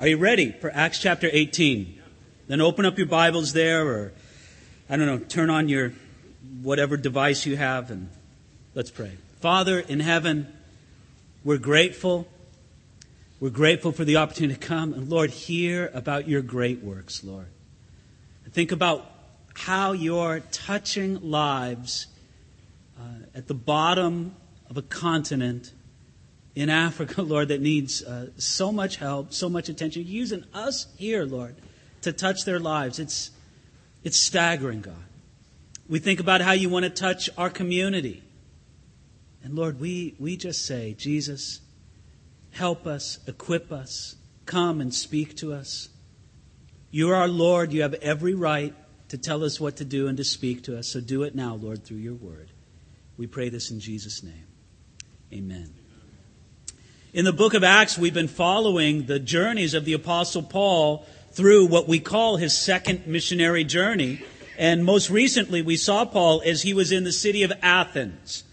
Are you ready for Acts chapter 18? Then open up your Bibles there, or I don't know, turn on your whatever device you have, and let's pray. Father in heaven, we're grateful. We're grateful for the opportunity to come and, Lord, hear about your great works, Lord. And think about how you're touching lives uh, at the bottom of a continent in Africa, Lord, that needs uh, so much help, so much attention. You're using us here, Lord, to touch their lives. It's, it's staggering, God. We think about how you want to touch our community. And Lord, we, we just say, Jesus, help us, equip us, come and speak to us. You're our Lord. You have every right to tell us what to do and to speak to us. So do it now, Lord, through your word. We pray this in Jesus' name. Amen. In the book of Acts, we've been following the journeys of the Apostle Paul through what we call his second missionary journey. And most recently, we saw Paul as he was in the city of Athens.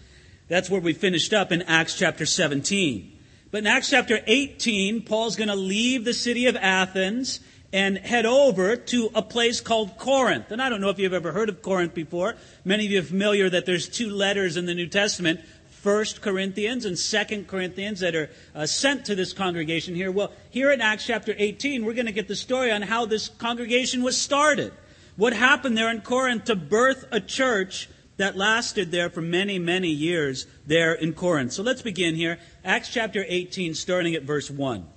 That's where we finished up in Acts chapter 17. But in Acts chapter 18, Paul's going to leave the city of Athens and head over to a place called Corinth. And I don't know if you've ever heard of Corinth before. Many of you are familiar that there's two letters in the New Testament First Corinthians and Second Corinthians that are uh, sent to this congregation here. Well, here in Acts chapter 18, we're going to get the story on how this congregation was started. What happened there in Corinth to birth a church that lasted there for many, many years there in Corinth. So let's begin here. Acts chapter 18, starting at verse 1.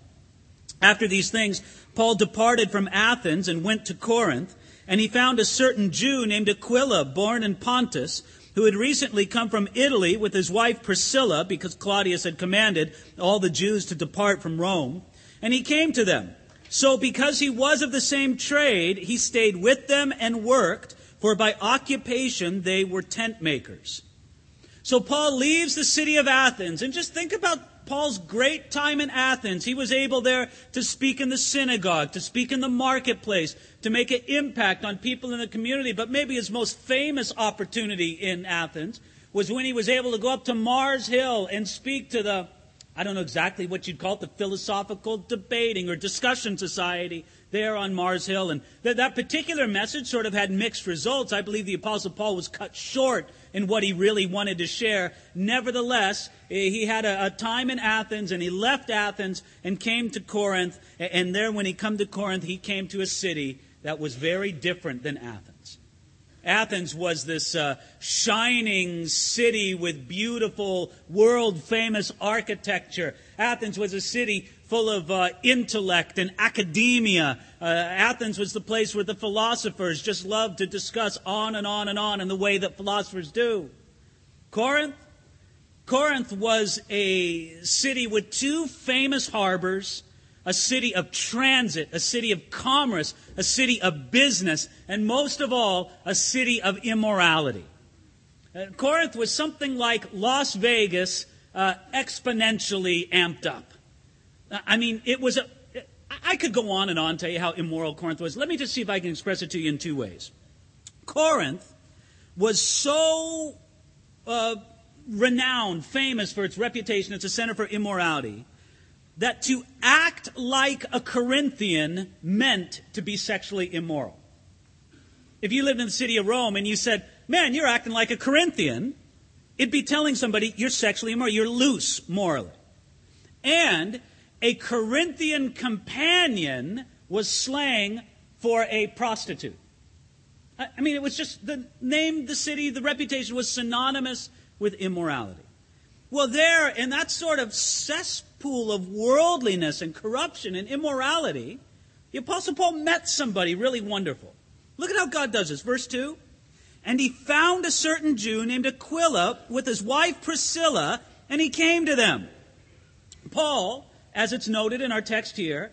After these things, Paul departed from Athens and went to Corinth, and he found a certain Jew named Aquila, born in Pontus, who had recently come from Italy with his wife Priscilla, because Claudius had commanded all the Jews to depart from Rome. And he came to them. So because he was of the same trade, he stayed with them and worked, for by occupation they were tent makers. So Paul leaves the city of Athens, and just think about Paul's great time in Athens, he was able there to speak in the synagogue, to speak in the marketplace, to make an impact on people in the community. But maybe his most famous opportunity in Athens was when he was able to go up to Mars Hill and speak to the, I don't know exactly what you'd call it, the philosophical debating or discussion society there on Mars Hill. And that, that particular message sort of had mixed results. I believe the Apostle Paul was cut short in what he really wanted to share. Nevertheless, eh, he had a, a, time in Athens and he left Athens and came to Corinth. And there, when he came to Corinth, he came to a city that was very different than Athens. Athens was this uh, shining city with beautiful, world famous architecture. Athens was a city full of uh, intellect and academia. Uh, Athens was the place where the philosophers just loved to discuss on and on and on in the way that philosophers do. Corinth? Corinth was a city with two famous harbors, a city of transit, a city of commerce, a city of business, and most of all, a city of immorality. Uh, Corinth was something like Las Vegas uh, exponentially amped up. I mean, it was a. I could go on and on tell you how immoral Corinth was. Let me just see if I can express it to you in two ways. Corinth was so uh, renowned, famous for its reputation as a center for immorality, that to act like a Corinthian meant to be sexually immoral. If you lived in the city of Rome and you said, Man, you're acting like a Corinthian, it'd be telling somebody you're sexually immoral, you're loose morally. And a Corinthian companion was slang for a prostitute. I mean, it was just the name, the city, the reputation was synonymous with immorality. Well, there, in that sort of cesspool of worldliness and corruption and immorality, the Apostle Paul met somebody really wonderful. Look at how God does this. Verse 2 And he found a certain Jew named Aquila with his wife Priscilla, and he came to them. Paul as it's noted in our text here,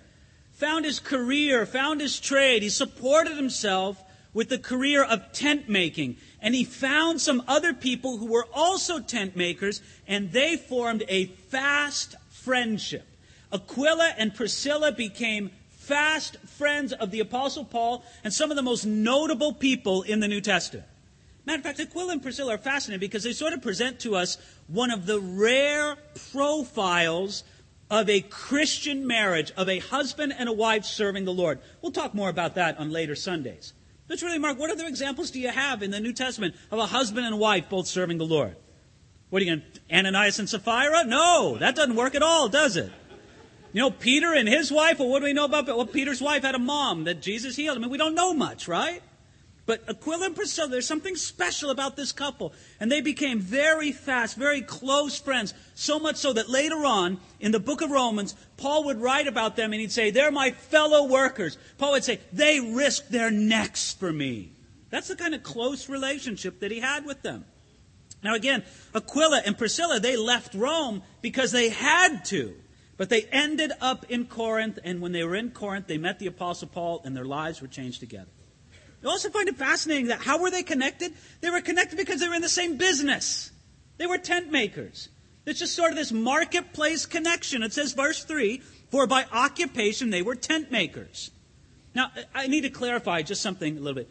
found his career, found his trade. He supported himself with the career of tent making. And he found some other people who were also tent makers, and they formed a fast friendship. Aquila and Priscilla became fast friends of the Apostle Paul and some of the most notable people in the New Testament. Matter of fact, Aquila and Priscilla are fascinating because they sort of present to us one of the rare profiles of a Christian marriage, of a husband and a wife serving the Lord. We'll talk more about that on later Sundays. But really, Mark, what other examples do you have in the New Testament of a husband and wife both serving the Lord? What are you going to, Ananias and Sapphira? No, that doesn't work at all, does it? You know, Peter and his wife, well, what do we know about, well, Peter's wife had a mom that Jesus healed. I mean, we don't know much, right? But Aquila and Priscilla, there's something special about this couple. And they became very fast, very close friends. So much so that later on, in the book of Romans, Paul would write about them and he'd say, They're my fellow workers. Paul would say, They risked their necks for me. That's the kind of close relationship that he had with them. Now again, Aquila and Priscilla, they left Rome because they had to. But they ended up in Corinth, and when they were in Corinth, they met the Apostle Paul, and their lives were changed together. You also find it fascinating that how were they connected? They were connected because they were in the same business. They were tent makers. It's just sort of this marketplace connection. It says, verse 3 For by occupation they were tent makers. Now, I need to clarify just something a little bit.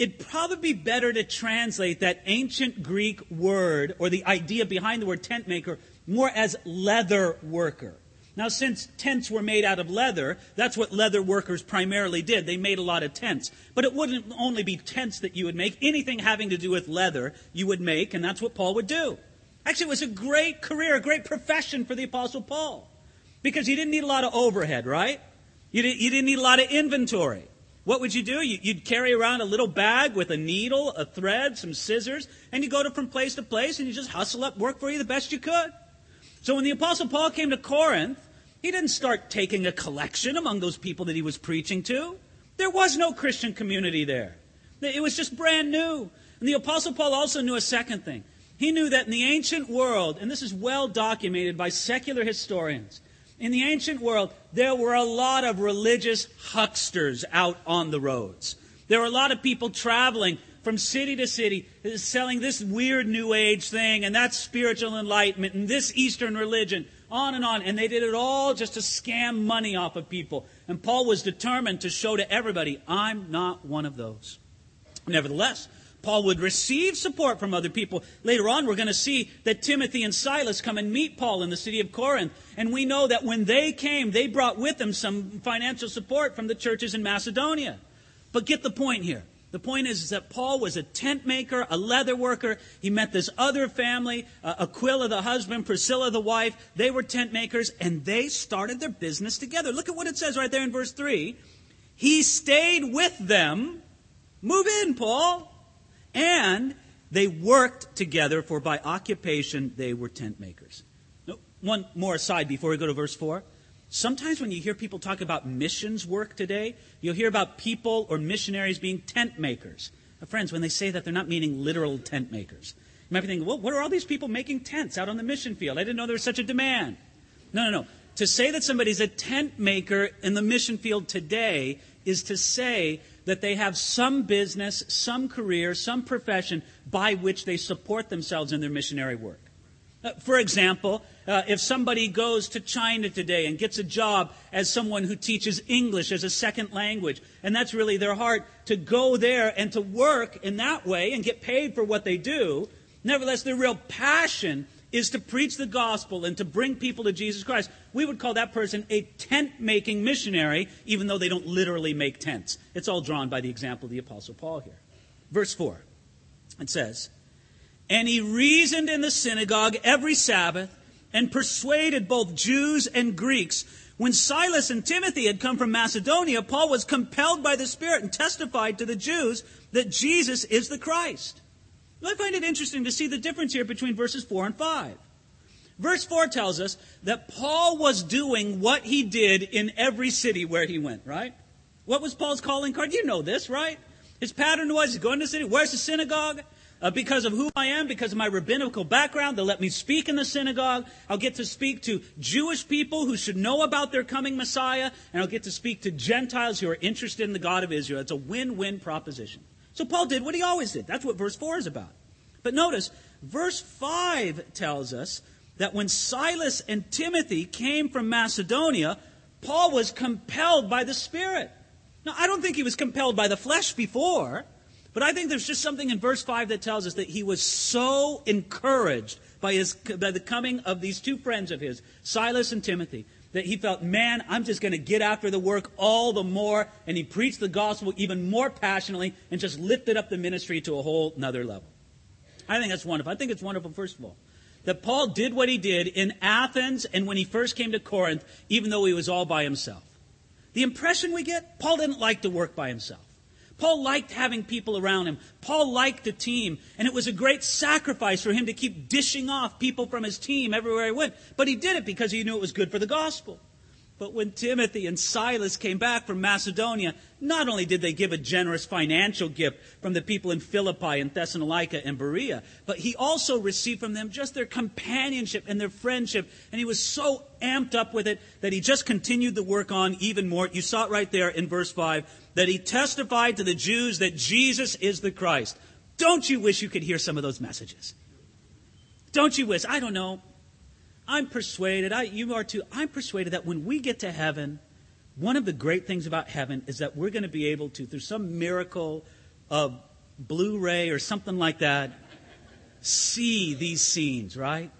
It'd probably be better to translate that ancient Greek word or the idea behind the word tent maker more as leather worker. Now, since tents were made out of leather, that's what leather workers primarily did. They made a lot of tents. But it wouldn't only be tents that you would make. Anything having to do with leather, you would make, and that's what Paul would do. Actually, it was a great career, a great profession for the Apostle Paul. Because you didn't need a lot of overhead, right? You didn't, you didn't need a lot of inventory. What would you do? You'd carry around a little bag with a needle, a thread, some scissors, and you go to, from place to place and you just hustle up work for you the best you could. So when the Apostle Paul came to Corinth, he didn't start taking a collection among those people that he was preaching to. There was no Christian community there. It was just brand new. And the Apostle Paul also knew a second thing. He knew that in the ancient world, and this is well documented by secular historians, in the ancient world, there were a lot of religious hucksters out on the roads. There were a lot of people traveling from city to city uh, selling this weird new age thing and that spiritual enlightenment and this Eastern religion on and on. And they did it all just to scam money off of people. And Paul was determined to show to everybody, I'm not one of those. Nevertheless, Paul would receive support from other people. Later on, we're going to see that Timothy and Silas come and meet Paul in the city of Corinth. And we know that when they came, they brought with them some financial support from the churches in Macedonia. But get the point here. The point is, is, that Paul was a tent maker, a leather worker. He met this other family, uh, Aquila the husband, Priscilla the wife. They were tent makers, and they started their business together. Look at what it says right there in verse 3. He stayed with them. Move in, Paul. And they worked together, for by occupation they were tent makers. One more aside before we go to verse 4. Sometimes when you hear people talk about missions work today, you'll hear about people or missionaries being tent makers. Now, friends, when they say that, they're not meaning literal tent makers. You might be thinking, well, what are all these people making tents out on the mission field? I didn't know there was such a demand. No, no, no. To say that somebody's a tent maker in the mission field today is to say that they have some business, some career, some profession by which they support themselves in their missionary work. Uh, for example, uh, if somebody goes to China today and gets a job as someone who teaches English as a second language, and that's really their heart to go there and to work in that way and get paid for what they do, nevertheless, their real passion is to preach the gospel and to bring people to Jesus Christ. We would call that person a tent making missionary, even though they don't literally make tents. It's all drawn by the example of the Apostle Paul here. Verse 4 it says, and he reasoned in the synagogue every Sabbath and persuaded both Jews and Greeks. When Silas and Timothy had come from Macedonia, Paul was compelled by the Spirit and testified to the Jews that Jesus is the Christ. I find it interesting to see the difference here between verses 4 and 5. Verse 4 tells us that Paul was doing what he did in every city where he went, right? What was Paul's calling card? You know this, right? His pattern was going to the city. Where's the synagogue? Uh, because of who I am, because of my rabbinical background, they'll let me speak in the synagogue. I'll get to speak to Jewish people who should know about their coming Messiah, and I'll get to speak to Gentiles who are interested in the God of Israel. It's a win-win proposition. So Paul did what he always did. That's what verse 4 is about. But notice, verse 5 tells us that when Silas and Timothy came from Macedonia, Paul was compelled by the Spirit. Now, I don't think he was compelled by the flesh before. But I think there's just something in verse 5 that tells us that he was so encouraged by, his, by the coming of these two friends of his, Silas and Timothy, that he felt, man, I'm just going to get after the work all the more. And he preached the gospel even more passionately and just lifted up the ministry to a whole nother level. I think that's wonderful. I think it's wonderful, first of all, that Paul did what he did in Athens and when he first came to Corinth, even though he was all by himself. The impression we get, Paul didn't like to work by himself. Paul liked having people around him. Paul liked the team. And it was a great sacrifice for him to keep dishing off people from his team everywhere he went. But he did it because he knew it was good for the gospel. But when Timothy and Silas came back from Macedonia, not only did they give a generous financial gift from the people in Philippi and Thessalonica and Berea, but he also received from them just their companionship and their friendship. And he was so amped up with it that he just continued the work on even more. You saw it right there in verse 5 that he testified to the Jews that Jesus is the Christ. Don't you wish you could hear some of those messages? Don't you wish? I don't know. I'm persuaded, I, you are too, I'm persuaded that when we get to heaven, one of the great things about heaven is that we're going to be able to, through some miracle of Blu ray or something like that, see these scenes, right?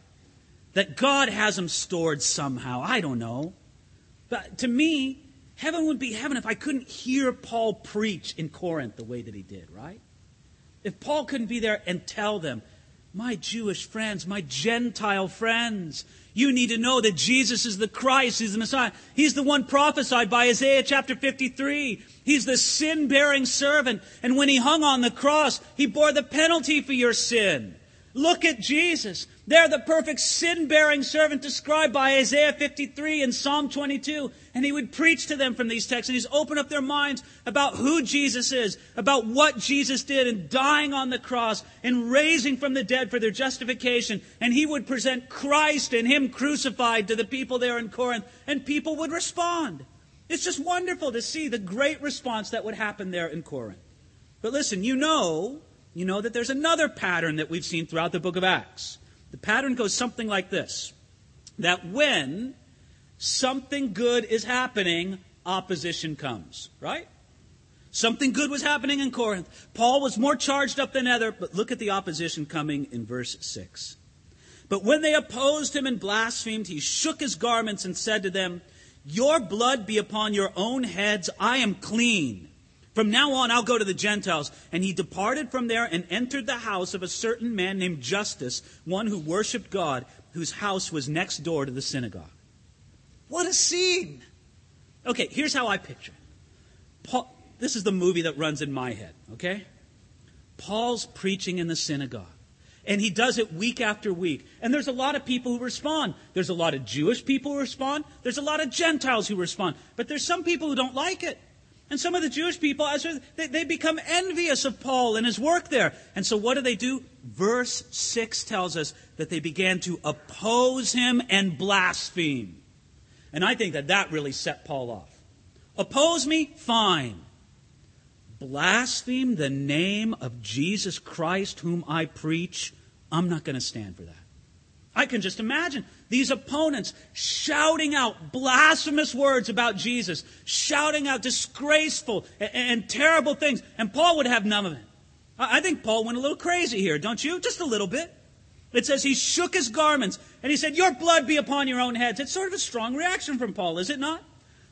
That God has them stored somehow. I don't know. But to me, heaven would be heaven if I couldn't hear Paul preach in Corinth the way that he did, right? If Paul couldn't be there and tell them, my Jewish friends, my Gentile friends, you need to know that Jesus is the Christ. He's the Messiah. He's the one prophesied by Isaiah chapter 53. He's the sin bearing servant. And when he hung on the cross, he bore the penalty for your sin. Look at Jesus. They're the perfect sin bearing servant described by Isaiah 53 and Psalm 22. And he would preach to them from these texts and he's opened up their minds about who Jesus is, about what Jesus did in dying on the cross and raising from the dead for their justification. And he would present Christ and him crucified to the people there in Corinth and people would respond. It's just wonderful to see the great response that would happen there in Corinth. But listen, you know you know that there's another pattern that we've seen throughout the book of Acts. The pattern goes something like this that when something good is happening, opposition comes, right? Something good was happening in Corinth. Paul was more charged up than ever, but look at the opposition coming in verse 6. But when they opposed him and blasphemed, he shook his garments and said to them, Your blood be upon your own heads, I am clean. From now on, I'll go to the Gentiles. And he departed from there and entered the house of a certain man named Justus, one who worshiped God, whose house was next door to the synagogue. What a scene! Okay, here's how I picture it. Paul, this is the movie that runs in my head, okay? Paul's preaching in the synagogue. And he does it week after week. And there's a lot of people who respond. There's a lot of Jewish people who respond. There's a lot of Gentiles who respond. But there's some people who don't like it. And some of the Jewish people, they, they become envious of Paul and his work there. And so what do they do? Verse 6 tells us that they began to oppose him and blaspheme. And I think that that really set Paul off. Oppose me? Fine. Blaspheme the name of Jesus Christ, whom I preach? I'm not going to stand for that. I can just imagine these opponents shouting out blasphemous words about Jesus, shouting out disgraceful and, and, terrible things, and Paul would have none of it. I think Paul went a little crazy here, don't you? Just a little bit. It says he shook his garments and he said, Your blood be upon your own heads. It's sort of a strong reaction from Paul, is it not?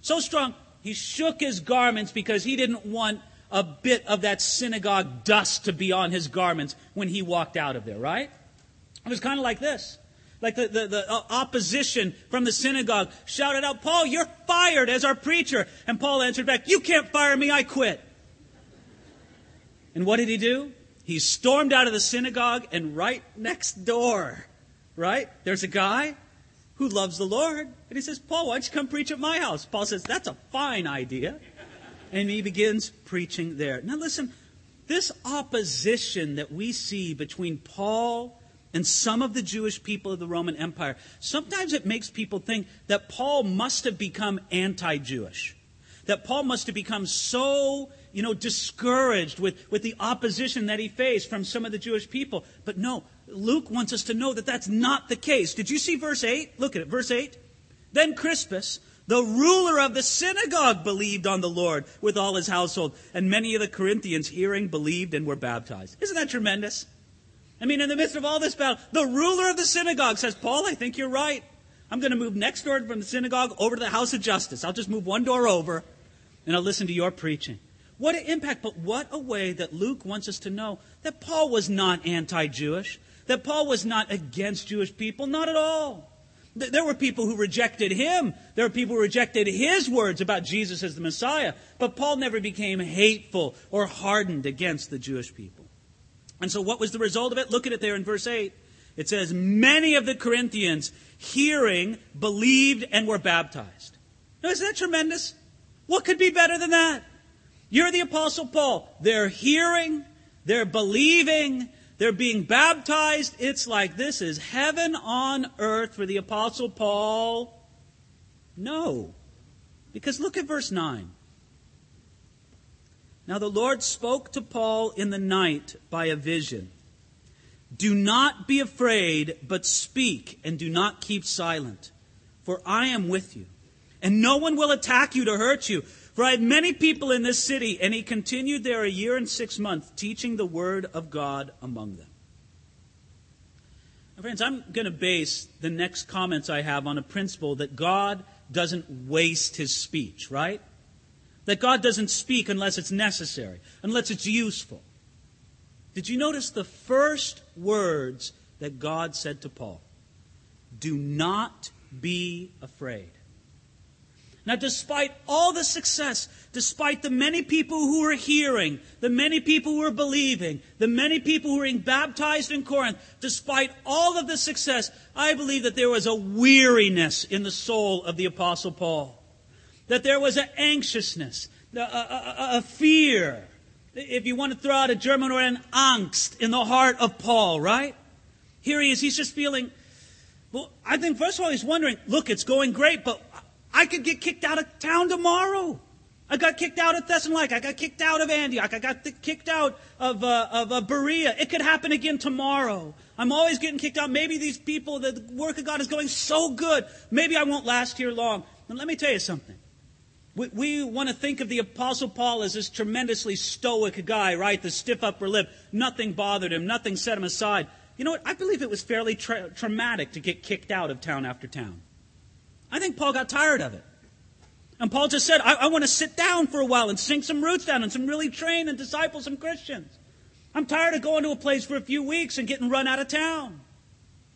So strong. He shook his garments because he didn't want a bit of that synagogue dust to be on his garments when he walked out of there, right? It was kind of like this. Like the, the, the, uh, opposition from the synagogue shouted out, Paul, you're fired as our preacher. And Paul answered back, You can't fire me, I quit. And what did he do? He stormed out of the synagogue and right next door, right? There's a guy who loves the Lord. And he says, Paul, why don't you come preach at my house? Paul says, That's a fine idea. And he begins preaching there. Now listen, this opposition that we see between Paul and some of the Jewish people of the Roman Empire, sometimes it makes people think that Paul must have become anti Jewish. That Paul must have become so, you know, discouraged with, with the opposition that he faced from some of the Jewish people. But no, Luke wants us to know that that's not the case. Did you see verse 8? Look at it, verse 8. Then Crispus, The ruler of the synagogue believed on the Lord with all his household, and many of the Corinthians, hearing, believed and were baptized. Isn't that tremendous? I mean, in the midst of all this battle, the ruler of the synagogue says, Paul, I think you're right. I'm going to move next door from the synagogue over to the house of Justus. I'll just move one door over, and I'll listen to your preaching. What an impact, but what a way that Luke wants us to know that Paul was not anti Jewish, that Paul was not against Jewish people, not at all. There were people who rejected him. There were people who rejected his words about Jesus as the Messiah. But Paul never became hateful or hardened against the Jewish people. And so, what was the result of it? Look at it there in verse 8. It says, Many of the Corinthians, hearing, believed and were baptized. Now, isn't that tremendous? What could be better than that? You're the Apostle Paul. They're hearing, they're believing, they're being baptized. It's like this is heaven on earth for the Apostle Paul. No. Because look at verse 9. Now the Lord spoke to Paul in the night by a vision. Do not be afraid, but speak, and do not keep silent, for I am with you. And no one will attack you to hurt you, for I have many people in this city. And he continued there a year and six months, teaching the word of God among them. Now, friends, I'm going to base the next comments I have on a principle that God doesn't waste his speech, right? That God doesn't speak unless it's necessary, unless it's useful. Did you notice the first words that God said to Paul? Do not be afraid. Now, despite all the success, despite the many people who were hearing, the many people who were believing, the many people who were being baptized in Corinth, despite all of the success, I believe that there was a weariness in the soul of the Apostle Paul. That there was an anxiousness, a, a, a fear, if you want to throw out a German word, an angst in the heart of Paul, right? Here he is, he's just feeling, well, I think first of all he's wondering, look, it's going great, but I could get kicked out of town tomorrow. I got kicked out of Thessalonica. I got kicked out of Antioch. I got kicked out of, uh, of uh, Berea. It could happen again tomorrow. I'm always getting kicked out. Maybe these people, the work of God is going so good. Maybe I won't last here long. But let me tell you something. We, we want to think of the Apostle Paul as this tremendously stoic guy, right? The stiff upper lip. Nothing bothered him. Nothing set him aside. You know what? I believe it was fairly tra- traumatic to get kicked out of town after town. I think Paul got tired of it. And Paul just said, I, I want to sit down for a while and sink some roots down and some really train and disciple some Christians. I'm tired of going to a place for a few weeks and getting run out of town.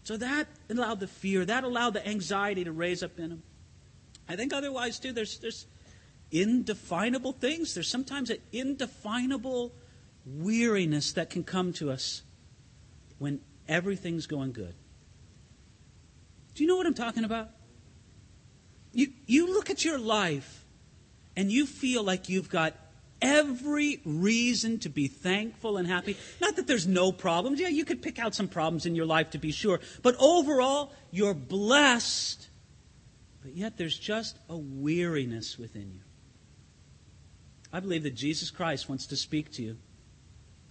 So that allowed the fear, that allowed the anxiety to raise up in him. I think otherwise, too, there's, there's indefinable things. There's sometimes an indefinable weariness that can come to us when everything's going good. Do you know what I'm talking about? You, you look at your life and you feel like you've got every reason to be thankful and happy. Not that there's no problems. Yeah, you could pick out some problems in your life to be sure. But overall, you're blessed. But yet there's just a weariness within you. I believe that Jesus Christ wants to speak to you.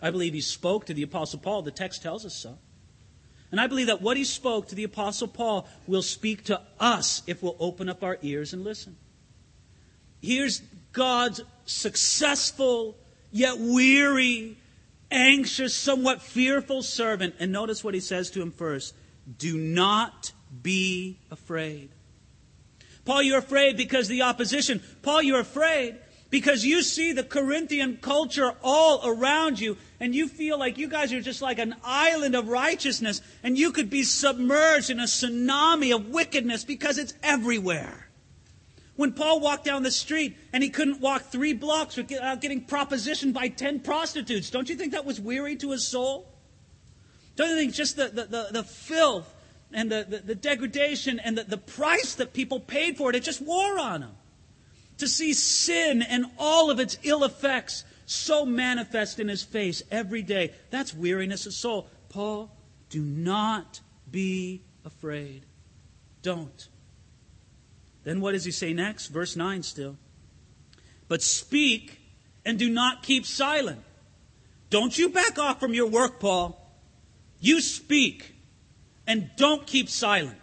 I believe he spoke to the Apostle Paul. The text tells us so. And I believe that what he spoke to the Apostle Paul will speak to us if we'll open up our ears and listen. Here's God's successful, yet weary, anxious, somewhat fearful servant. And notice what he says to him first Do not be afraid. Paul, you're afraid because of the opposition. Paul, you're afraid because you see the Corinthian culture all around you and you feel like you guys are just like an island of righteousness and you could be submerged in a tsunami of wickedness because it's everywhere. When Paul walked down the street and he couldn't walk three blocks without uh, getting propositioned by ten prostitutes, don't you think that was weary to his soul? Don't you think just the, the, the, the filth and the, the, the degradation and the, the price that people paid for it, it just wore on him? To see sin and all of its ill effects so manifest in his face every day. That's weariness of soul. Paul, do not be afraid. Don't. Then what does he say next? Verse 9 still. But speak and do not keep silent. Don't you back off from your work, Paul. You speak and don't keep silent.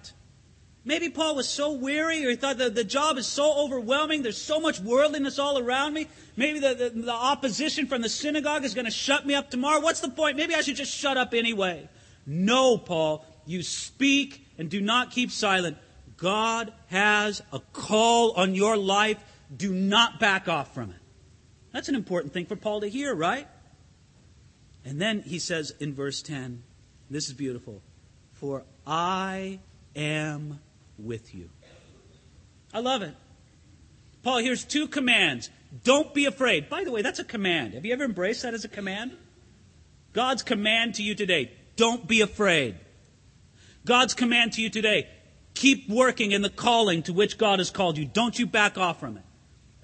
Maybe Paul was so weary or he thought that the job is so overwhelming. There's so much worldliness all around me. Maybe the, the, the opposition from the synagogue is going to shut me up tomorrow. What's the point? Maybe I should just shut up anyway. No, Paul. You speak and do not keep silent. God has a call on your life. Do not back off from it. That's an important thing for Paul to hear, right? And then he says in verse 10, this is beautiful. For I am with you. I love it. Paul, here's two commands. Don't be afraid. By the way, that's a command. Have you ever embraced that as a command? God's command to you today don't be afraid. God's command to you today keep working in the calling to which God has called you. Don't you back off from it.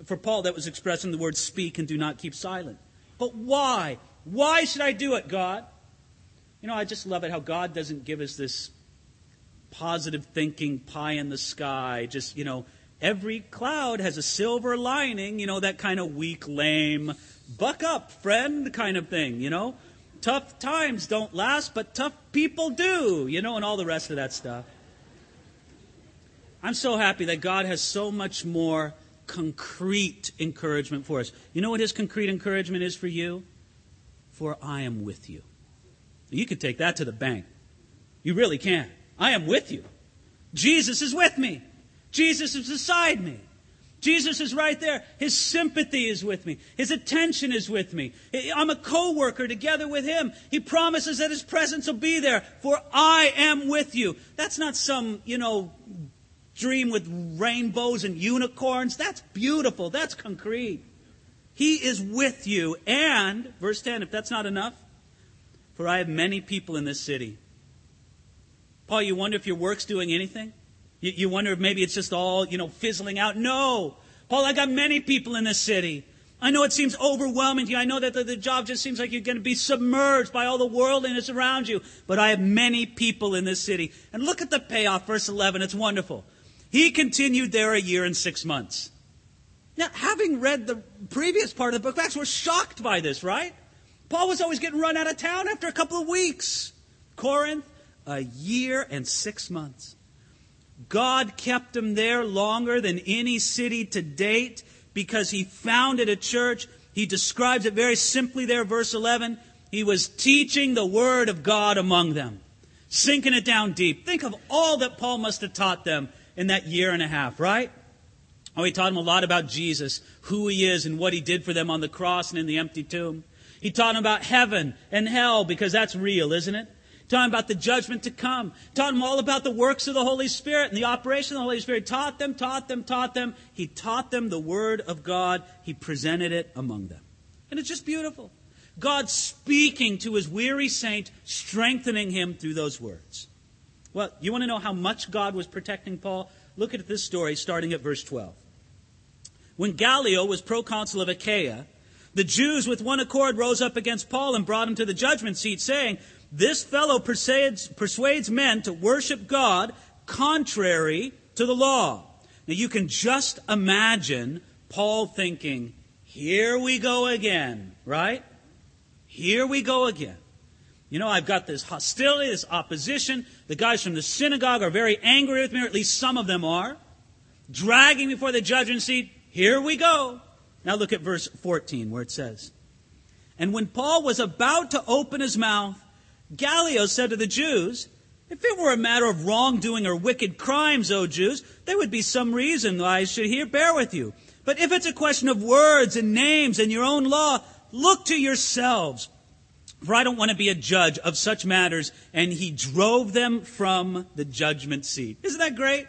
For Paul, that was expressing the word speak and do not keep silent. But why? Why should I do it, God? You know, I just love it how God doesn't give us this positive thinking, pie in the sky, just, you know, every cloud has a silver lining, you know, that kind of weak, lame, buck up, friend kind of thing, you know. Tough times don't last, but tough people do, you know, and all the rest of that stuff. I'm so happy that God has so much more concrete encouragement for us. You know what his concrete encouragement is for you? For I am with you. You could take that to the bank. You really can. I am with you. Jesus is with me. Jesus is beside me. Jesus is right there. His sympathy is with me. His attention is with me. I'm a co-worker together with him. He promises that his presence will be there, for I am with you. That's not some, you know, dream with rainbows and unicorns. That's beautiful. That's concrete. He is with you. And, verse 10, if that's not enough, for I have many people in this city. Paul, you wonder if your work's doing anything? You, you wonder if maybe it's just all, you know, fizzling out? No. Paul, I got many people in this city. I know it seems overwhelming to you. I know that the, the, job just seems like you're going to be submerged by all the worldliness around you. But I have many people in this city. And look at the payoff, verse 11. It's wonderful. He continued there a year and six months. Now, having read the previous part of the book Acts, we're shocked by this, right? Paul was always getting run out of town after a couple of weeks. Corinth, a year and six months. God kept him there longer than any city to date because he founded a church. He describes it very simply there, verse 11. He was teaching the word of God among them, sinking it down deep. Think of all that Paul must have taught them in that year and a half, right? Oh, he taught them a lot about Jesus, who he is, and what he did for them on the cross and in the empty tomb. He taught them about heaven and hell because that's real, isn't it? Taught them about the judgment to come. Taught them all about the works of the Holy Spirit and the operation of the Holy Spirit. Taught them, taught them, taught them. He taught them the Word of God. He presented it among them. And it's just beautiful. God speaking to his weary saint, strengthening him through those words. Well, you want to know how much God was protecting Paul? Look at this story starting at verse 12. When Gallio was proconsul of Achaia, the Jews with one accord rose up against Paul and brought him to the judgment seat, saying, This fellow persuades, persuades men to worship God contrary to the law. Now you can just imagine Paul thinking, Here we go again, right? Here we go again. You know, I've got this hostility, this opposition. The guys from the synagogue are very angry with me, or at least some of them are. Dragging me before the judgment seat. Here we go. Now look at verse 14 where it says, And when Paul was about to open his mouth, Gallio said to the Jews, If it were a matter of wrongdoing or wicked crimes, O Jews, there would be some reason why I should here bear with you. But if it's a question of words and names and your own law, look to yourselves. For I don't want to be a judge of such matters. And he drove them from the judgment seat. Isn't that great?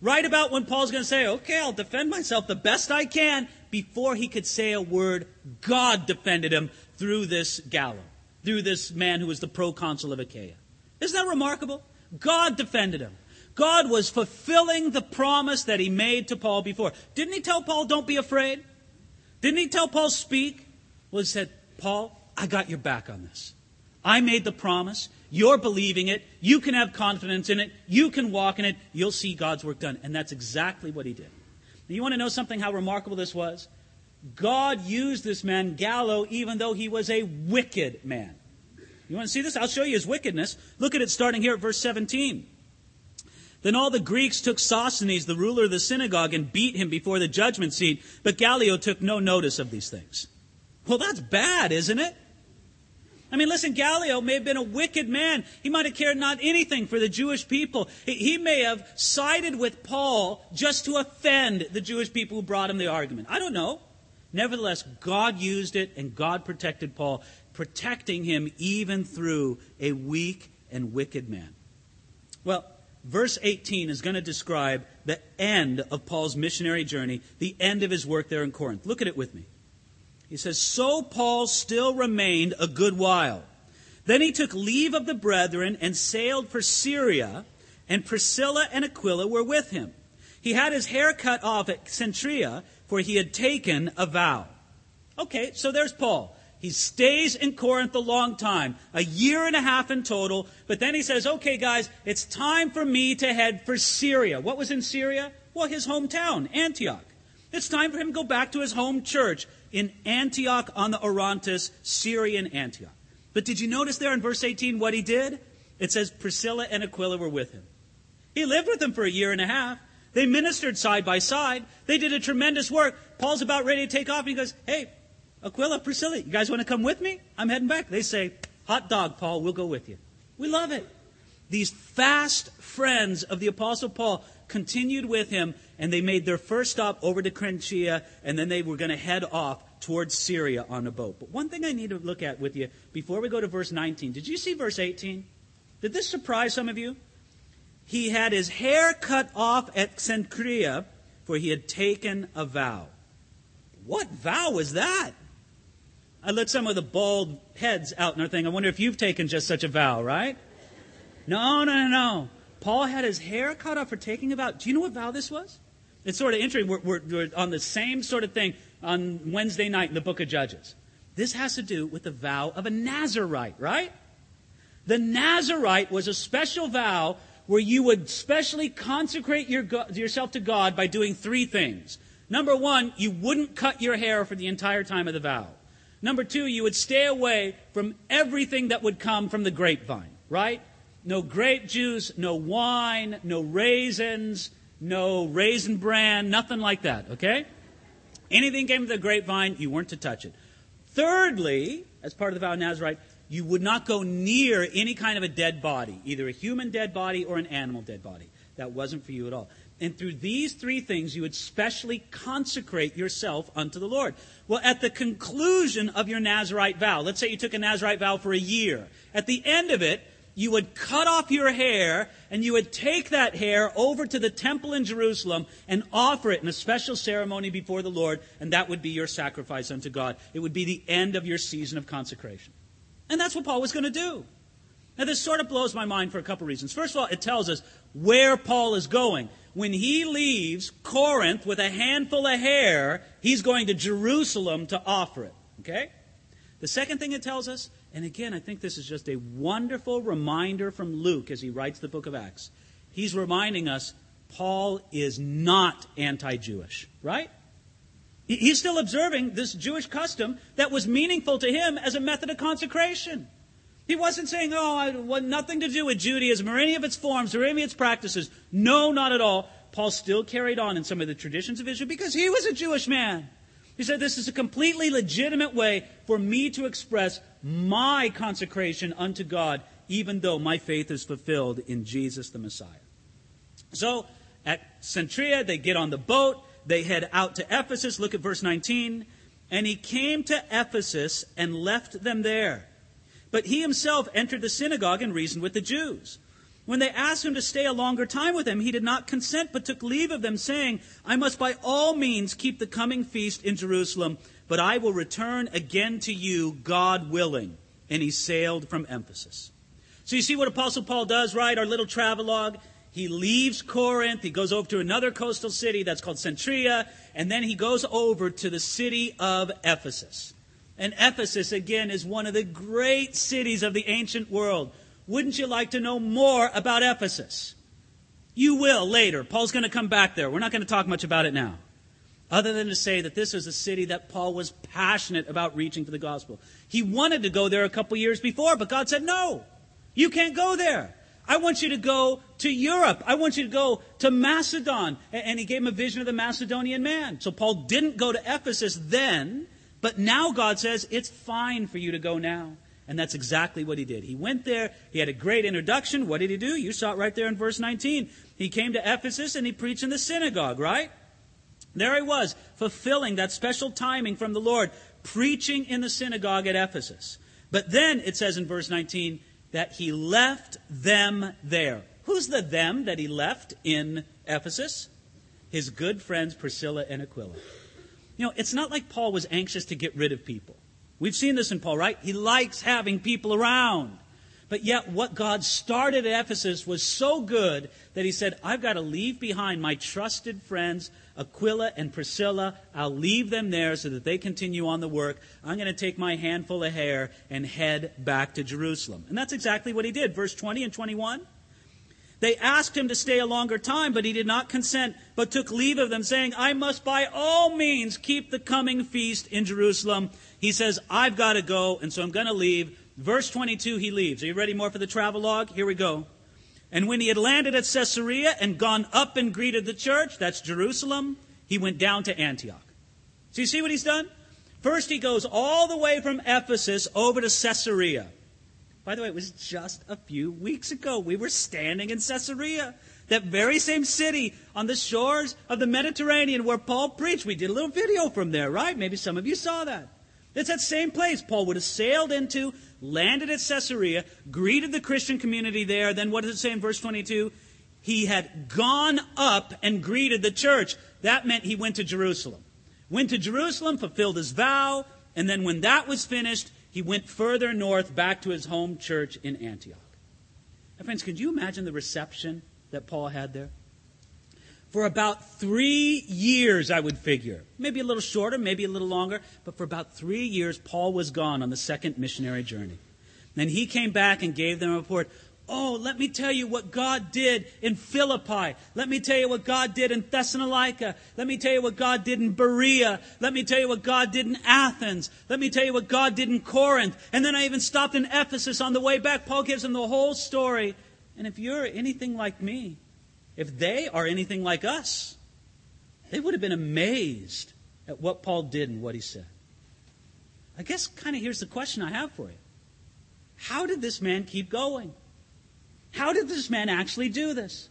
Right about when Paul's going to say, okay, I'll defend myself the best I can, before he could say a word, God defended him through this Gallio, through this man who was the proconsul of Achaia. Isn't that remarkable? God defended him. God was fulfilling the promise that he made to Paul before. Didn't he tell Paul, don't be afraid? Didn't he tell Paul, speak? Well, he said, Paul, I got your back on this. I made the promise. You're believing it. You can have confidence in it. You can walk in it. You'll see God's work done. And that's exactly what he did. Now, you want to know something how remarkable this was? God used this man, Gallio, even though he was a wicked man. You want to see this? I'll show you his wickedness. Look at it starting here at verse 17. Then all the Greeks took Sosthenes, the ruler of the synagogue, and beat him before the judgment seat, but Gallio took no notice of these things. Well, that's bad, isn't it? I mean, listen, Gallio may have been a wicked man. He might have cared not anything for the Jewish people. He may have sided with Paul just to offend the Jewish people who brought him the argument. I don't know. Nevertheless, God used it and God protected Paul, protecting him even through a weak and wicked man. Well, verse 18 is going to describe the end of Paul's missionary journey, the end of his work there in Corinth. Look at it with me. He says, So Paul still remained a good while. Then he took leave of the brethren and sailed for Syria, and Priscilla and Aquila were with him. He had his hair cut off at Cenchrea, for he had taken a vow. Okay, so there's Paul. He stays in Corinth a long time, a year and a half in total, but then he says, okay, guys, it's time for me to head for Syria. What was in Syria? Well, his hometown, Antioch. It's time for him to go back to his home church, in Antioch on the Orontes, Syrian Antioch. But did you notice there in verse 18 what he did? It says Priscilla and Aquila were with him. He lived with them for a year and a half. They ministered side by side. They did a tremendous work. Paul's about ready to take off, and he goes, Hey, Aquila, Priscilla, you guys want to come with me? I'm heading back. They say, Hot dog, Paul, we'll go with you. We love it. These fast friends of the Apostle Paul continued with him, and they made their first stop over to Cenchrea, and then they were going to head off towards Syria on a boat. But one thing I need to look at with you before we go to verse 19. Did you see verse 18? Did this surprise some of you? He had his hair cut off at Cenchrea, for he had taken a vow. What vow was that? I let some of the bald heads out and thing. I wonder if you've taken just such a vow, right? No, no, no, no. Paul had his hair cut off for taking a vow. Do you know what vow this was? It's sort of interesting. We're, we're, we're, on the same sort of thing on Wednesday night in the book of Judges. This has to do with the vow of a Nazarite, right? The Nazarite was a special vow where you would specially consecrate your, yourself to God by doing three things. Number one, you wouldn't cut your hair for the entire time of the vow. Number two, you would stay away from everything that would come from the grapevine, right? No grape juice, no wine, no raisins, no raisin bran, nothing like that, okay? Anything came from the grapevine, you weren't to touch it. Thirdly, as part of the vow of Nazarite, you would not go near any kind of a dead body, either a human dead body or an animal dead body. That wasn't for you at all. And through these three things, you would specially consecrate yourself unto the Lord. Well, at the conclusion of your Nazarite vow, let's say you took a Nazarite vow for a year. At the end of it, you would cut off your hair and you would take that hair over to the temple in Jerusalem and offer it in a special ceremony before the Lord, and that would be your sacrifice unto God. It would be the end of your season of consecration. And that's what Paul was going to do. Now, this sort of blows my mind for a couple reasons. First of all, it tells us where Paul is going. When he leaves Corinth with a handful of hair, he's going to Jerusalem to offer it. Okay? The second thing it tells us and again, I think this is just a wonderful reminder from Luke as he writes the book of Acts. He's reminding us Paul is not anti Jewish, right? He's still observing this Jewish custom that was meaningful to him as a method of consecration. He wasn't saying, oh, I want nothing to do with Judaism or any of its forms or any of its practices. No, not at all. Paul still carried on in some of the traditions of Israel because he was a Jewish man. He said, This is a completely legitimate way for me to express my consecration unto God, even though my faith is fulfilled in Jesus the Messiah. So at Cenchrea, they get on the boat, they head out to Ephesus. Look at verse 19. And he came to Ephesus and left them there. But he himself entered the synagogue and reasoned with the Jews. When they asked him to stay a longer time with them, he did not consent, but took leave of them, saying, I must by all means keep the coming feast in Jerusalem, but I will return again to you, God willing. And he sailed from Ephesus. So you see what Apostle Paul does, right? Our little travelogue. He leaves Corinth, he goes over to another coastal city that's called Cenchrea, and then he goes over to the city of Ephesus. And Ephesus, again, is one of the great cities of the ancient world. Wouldn't you like to know more about Ephesus? You will later. Paul's going to come back there. We're not going to talk much about it now. Other than to say that this was a city that Paul was passionate about reaching for the gospel. He wanted to go there a couple years before, but God said, no, you can't go there. I want you to go to Europe. I want you to go to Macedon. And he gave him a vision of the Macedonian man. So Paul didn't go to Ephesus then, but now God says it's fine for you to go now. And that's exactly what he did. He went there. He had a great introduction. What did he do? You saw it right there in verse 19. He came to Ephesus and he preached in the synagogue, right? There he was, fulfilling that special timing from the Lord, preaching in the synagogue at Ephesus. But then it says in verse 19 that he left them there. Who's the them that he left in Ephesus? His good friends Priscilla and Aquila. You know, it's not like Paul was anxious to get rid of people. We've seen this in Paul, right? He likes having people around. But yet, what God started at Ephesus was so good that he said, I've got to leave behind my trusted friends, Aquila and Priscilla. I'll leave them there so that they continue on the work. I'm going to take my handful of hair and head back to Jerusalem. And that's exactly what he did. Verse 20 and 21. They asked him to stay a longer time, but he did not consent, but took leave of them, saying, I must by all means keep the coming feast in Jerusalem. He says, I've got to go, and so I'm going to leave. Verse 22, he leaves. Are you ready more for the travel log? Here we go. And when he had landed at Caesarea and gone up and greeted the church, that's Jerusalem, he went down to Antioch. So you see what he's done? First, he goes all the way from Ephesus over to Caesarea. By the way, it was just a few weeks ago. We were standing in Caesarea, that very same city on the shores of the Mediterranean where Paul preached. We did a little video from there, right? Maybe some of you saw that. It's that same place Paul would have sailed into, landed at Caesarea, greeted the Christian community there. Then what does it say in verse 22? He had gone up and greeted the church. That meant he went to Jerusalem. Went to Jerusalem, fulfilled his vow, and then when that was finished, he went further north back to his home church in Antioch. Now, friends, could you imagine the reception that Paul had there? For about three years, I would figure. Maybe a little shorter, maybe a little longer, but for about three years, Paul was gone on the second missionary journey. Then he came back and gave them a report. Oh, let me tell you what God did in Philippi. Let me tell you what God did in Thessalonica. Let me tell you what God did in Berea. Let me tell you what God did in Athens. Let me tell you what God did in Corinth. And then I even stopped in Ephesus on the way back. Paul gives them the whole story. And if you're anything like me, if they are anything like us, they would have been amazed at what Paul did and what he said. I guess kind of here's the question I have for you. How did this man keep going? How did this man actually do this?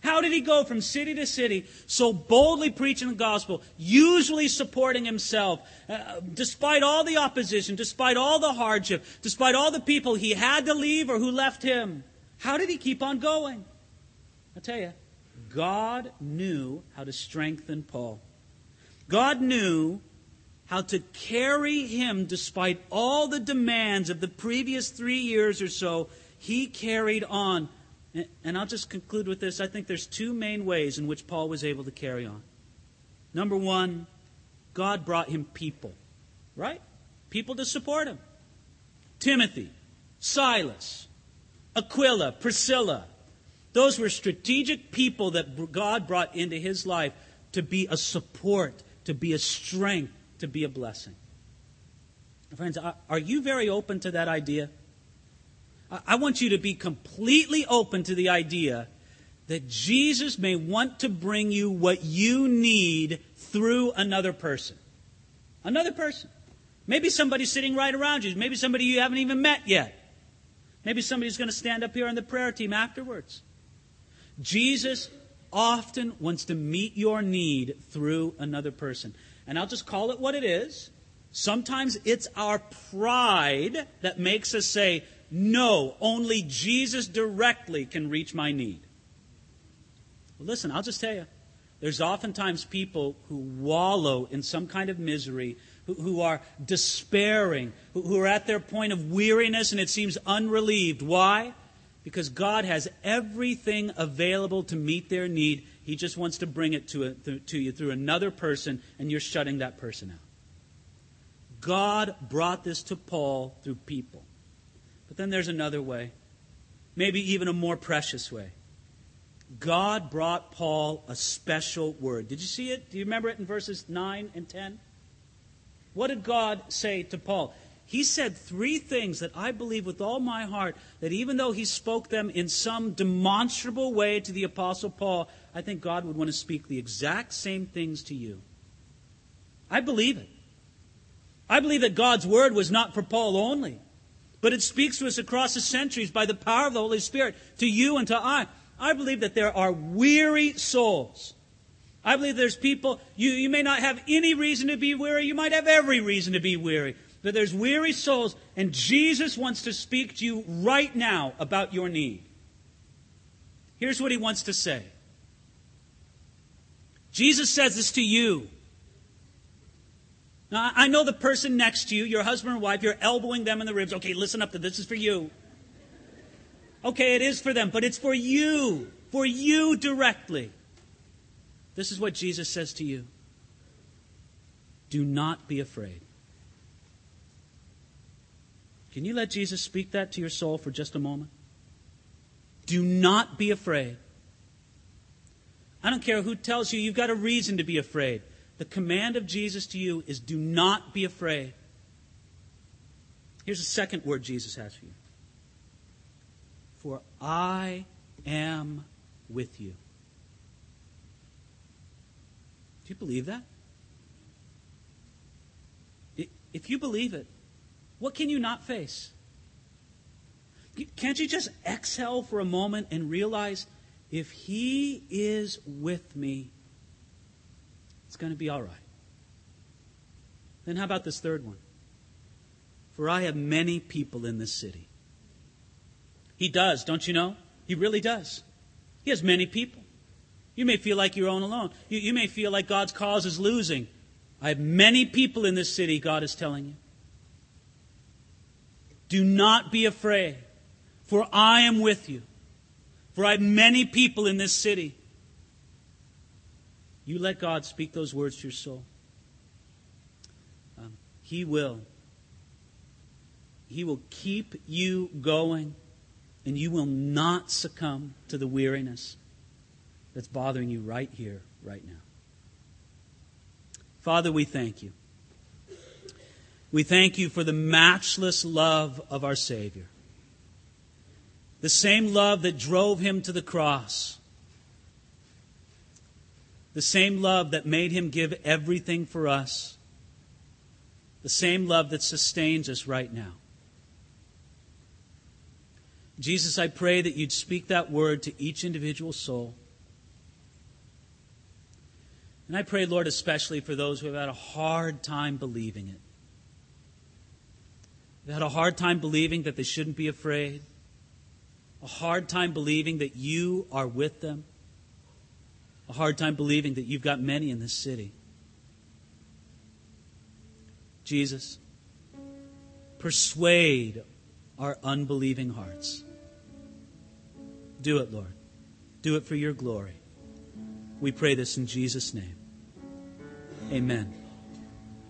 How did he go from city to city, so boldly preaching the gospel, usually supporting himself, uh, despite all the opposition, despite all the hardship, despite all the people he had to leave or who left him? How did he keep on going? I'll tell you, God knew how to strengthen Paul. God knew how to carry him despite all the demands of the previous three years or so. He carried on. And I'll just conclude with this. I think there's two main ways in which Paul was able to carry on. Number one, God brought him people, right? People to support him. Timothy, Silas, Aquila, Priscilla, those were strategic people that God brought into his life to be a support, to be a strength, to be a blessing. Friends, are you very open to that idea? I want you to be completely open to the idea that Jesus may want to bring you what you need through another person. Another person. Maybe somebody sitting right around you. Maybe somebody you haven't even met yet. Maybe somebody's going to stand up here on the prayer team afterwards. Jesus often wants to meet your need through another person. And I'll just call it what it is. Sometimes it's our pride that makes us say, no, only Jesus directly can reach my need. Well, listen, I'll just tell you. There's oftentimes people who wallow in some kind of misery, who, who are despairing, who, who are at their point of weariness and it seems unrelieved. Why? Because God has everything available to meet their need. He just wants to bring it to, a, to you through another person, and you're shutting that person out. God brought this to Paul through people. But then there's another way, maybe even a more precious way. God brought Paul a special word. Did you see it? Do you remember it in verses 9 and 10? What did God say to Paul? He said three things that I believe with all my heart that even though he spoke them in some demonstrable way to the Apostle Paul, I think God would want to speak the exact same things to you. I believe it. I believe that God's word was not for Paul only, but it speaks to us across the centuries by the power of the Holy Spirit to you and to I. I believe that there are weary souls. I believe there's people, you, you may not have any reason to be weary, you might have every reason to be weary. But there's weary souls, and Jesus wants to speak to you right now about your need. Here's what he wants to say Jesus says this to you. Now, I know the person next to you, your husband or wife, you're elbowing them in the ribs. Okay, listen up to this is for you. Okay, it is for them, but it's for you, for you directly. This is what Jesus says to you Do not be afraid. Can you let Jesus speak that to your soul for just a moment? Do not be afraid. I don't care who tells you you've got a reason to be afraid. The command of Jesus to you is do not be afraid. Here's the second word Jesus has for you For I am with you. Do you believe that? If you believe it, what can you not face? Can't you just exhale for a moment and realize if He is with me, it's going to be all right. Then how about this third one? For I have many people in this city. He does, don't you know? He really does. He has many people. You may feel like you're on alone. You, you may feel like God's cause is losing. I have many people in this city, God is telling you. Do not be afraid, for I am with you. For I have many people in this city. You let God speak those words to your soul. Um, he will. He will keep you going, and you will not succumb to the weariness that's bothering you right here, right now. Father, we thank you. We thank you for the matchless love of our Savior. The same love that drove him to the cross the same love that made him give everything for us. The same love that sustains us right now. Jesus, I pray that you'd speak that word to each individual soul. And I pray, Lord, especially for those who have had a hard time believing it. They've had a hard time believing that they shouldn't be afraid, a hard time believing that you are with them a hard time believing that you've got many in this city. Jesus, persuade our unbelieving hearts. Do it, Lord. Do it for your glory. We pray this in Jesus' name. Amen.